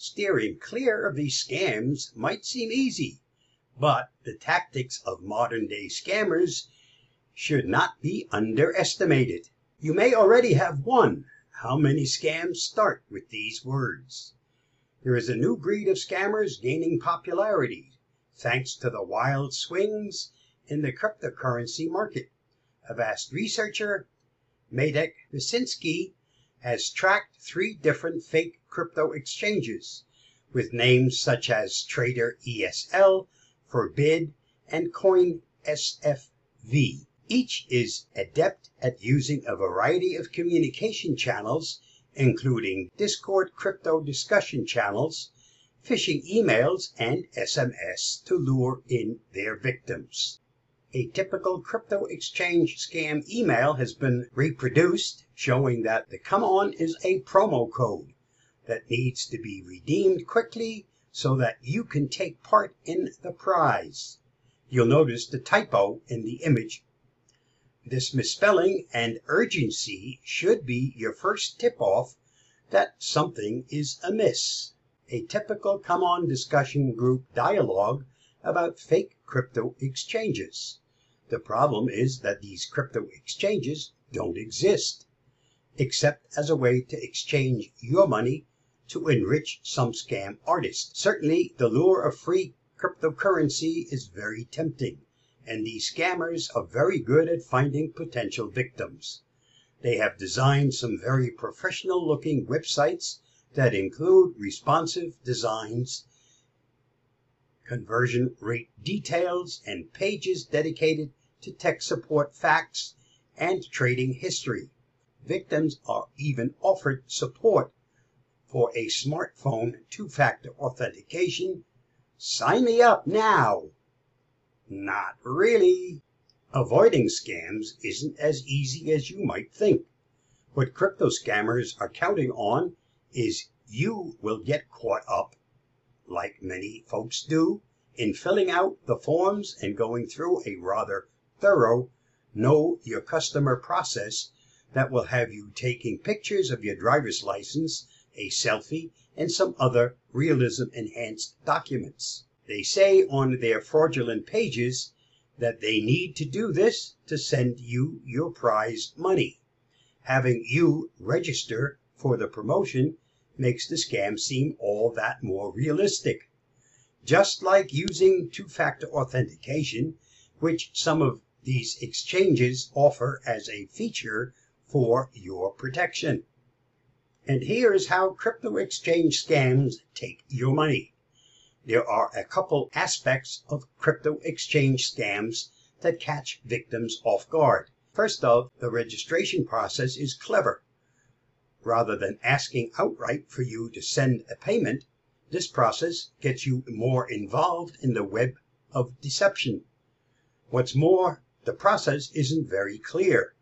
Steering clear of these scams might seem easy, but the tactics of modern day scammers should not be underestimated. You may already have one How many scams start with these words? There is a new breed of scammers gaining popularity, thanks to the wild swings in the cryptocurrency market. Avast researcher, Mehdek Visinski, has tracked three different fake crypto exchanges with names such as Trader ESL, Forbid, and Coin SFV. Each is adept at using a variety of communication channels, including Discord crypto discussion channels, phishing emails, and SMS to lure in their victims. A typical crypto exchange scam email has been reproduced showing that the come on is a promo code that needs to be redeemed quickly so that you can take part in the prize. You'll notice the typo in the image. This misspelling and urgency should be your first tip off that something is amiss. A typical come on discussion group dialogue about fake crypto exchanges. The problem is that these crypto exchanges don't exist, except as a way to exchange your money to enrich some scam artist. Certainly, the lure of free cryptocurrency is very tempting, and these scammers are very good at finding potential victims. They have designed some very professional looking websites that include responsive designs conversion rate details, and pages dedicated to tech support facts and trading history. Victims are even offered support for a smartphone two factor authentication. Sign me up now! Not really. Avoiding scams isn't as easy as you might think. What crypto scammers are counting on is you will get caught up like many folks do, in filling out the forms and going through a rather thorough know your customer process that will have you taking pictures of your driver's license, a selfie, and some other realism enhanced documents. They say on their fraudulent pages that they need to do this to send you your prize money. Having you register for the promotion makes the scam seem all that more realistic. Just like using two factor authentication, which some of these exchanges offer as a feature for your protection. And here's how crypto exchange scams take your money. There are a couple aspects of crypto exchange scams that catch victims off guard. First of, the registration process is clever. Rather than asking outright for you to send a payment, this process gets you more involved in the web of deception. What's more, the process isn't very clear.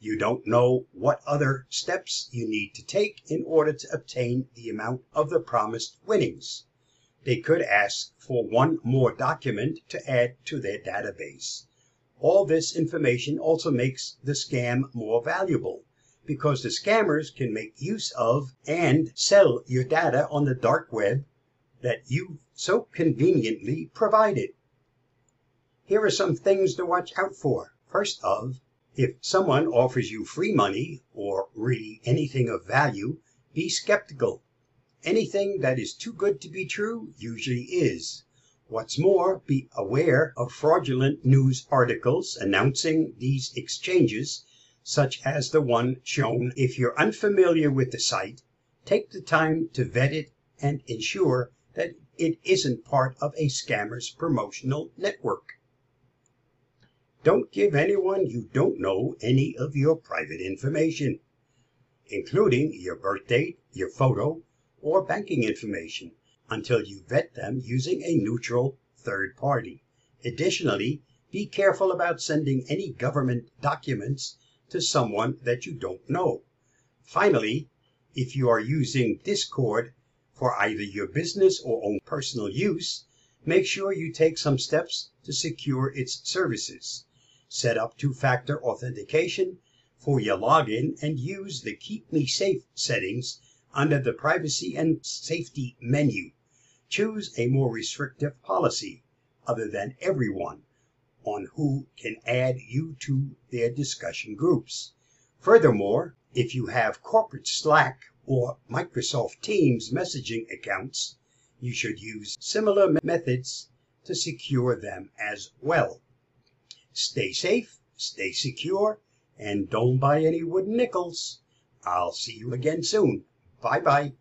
You don't know what other steps you need to take in order to obtain the amount of the promised winnings. They could ask for one more document to add to their database. All this information also makes the scam more valuable because the scammers can make use of and sell your data on the dark web that you so conveniently provided. Here are some things to watch out for. First of, if someone offers you free money or really anything of value, be skeptical. Anything that is too good to be true usually is. What's more, be aware of fraudulent news articles announcing these exchanges such as the one shown. If you're unfamiliar with the site, take the time to vet it and ensure that it isn't part of a scammer's promotional network. Don't give anyone you don't know any of your private information, including your birth date, your photo, or banking information, until you vet them using a neutral third party. Additionally, be careful about sending any government documents to someone that you don't know. Finally, if you are using Discord for either your business or own personal use, make sure you take some steps to secure its services. Set up two-factor authentication for your login and use the Keep Me Safe settings Under the privacy and safety menu, choose a more restrictive policy other than everyone on who can add you to their discussion groups. Furthermore, if you have corporate Slack or Microsoft Teams messaging accounts, you should use similar methods to secure them as well. Stay safe, stay secure, and don't buy any wooden nickels. I'll see you again soon. Bye bye.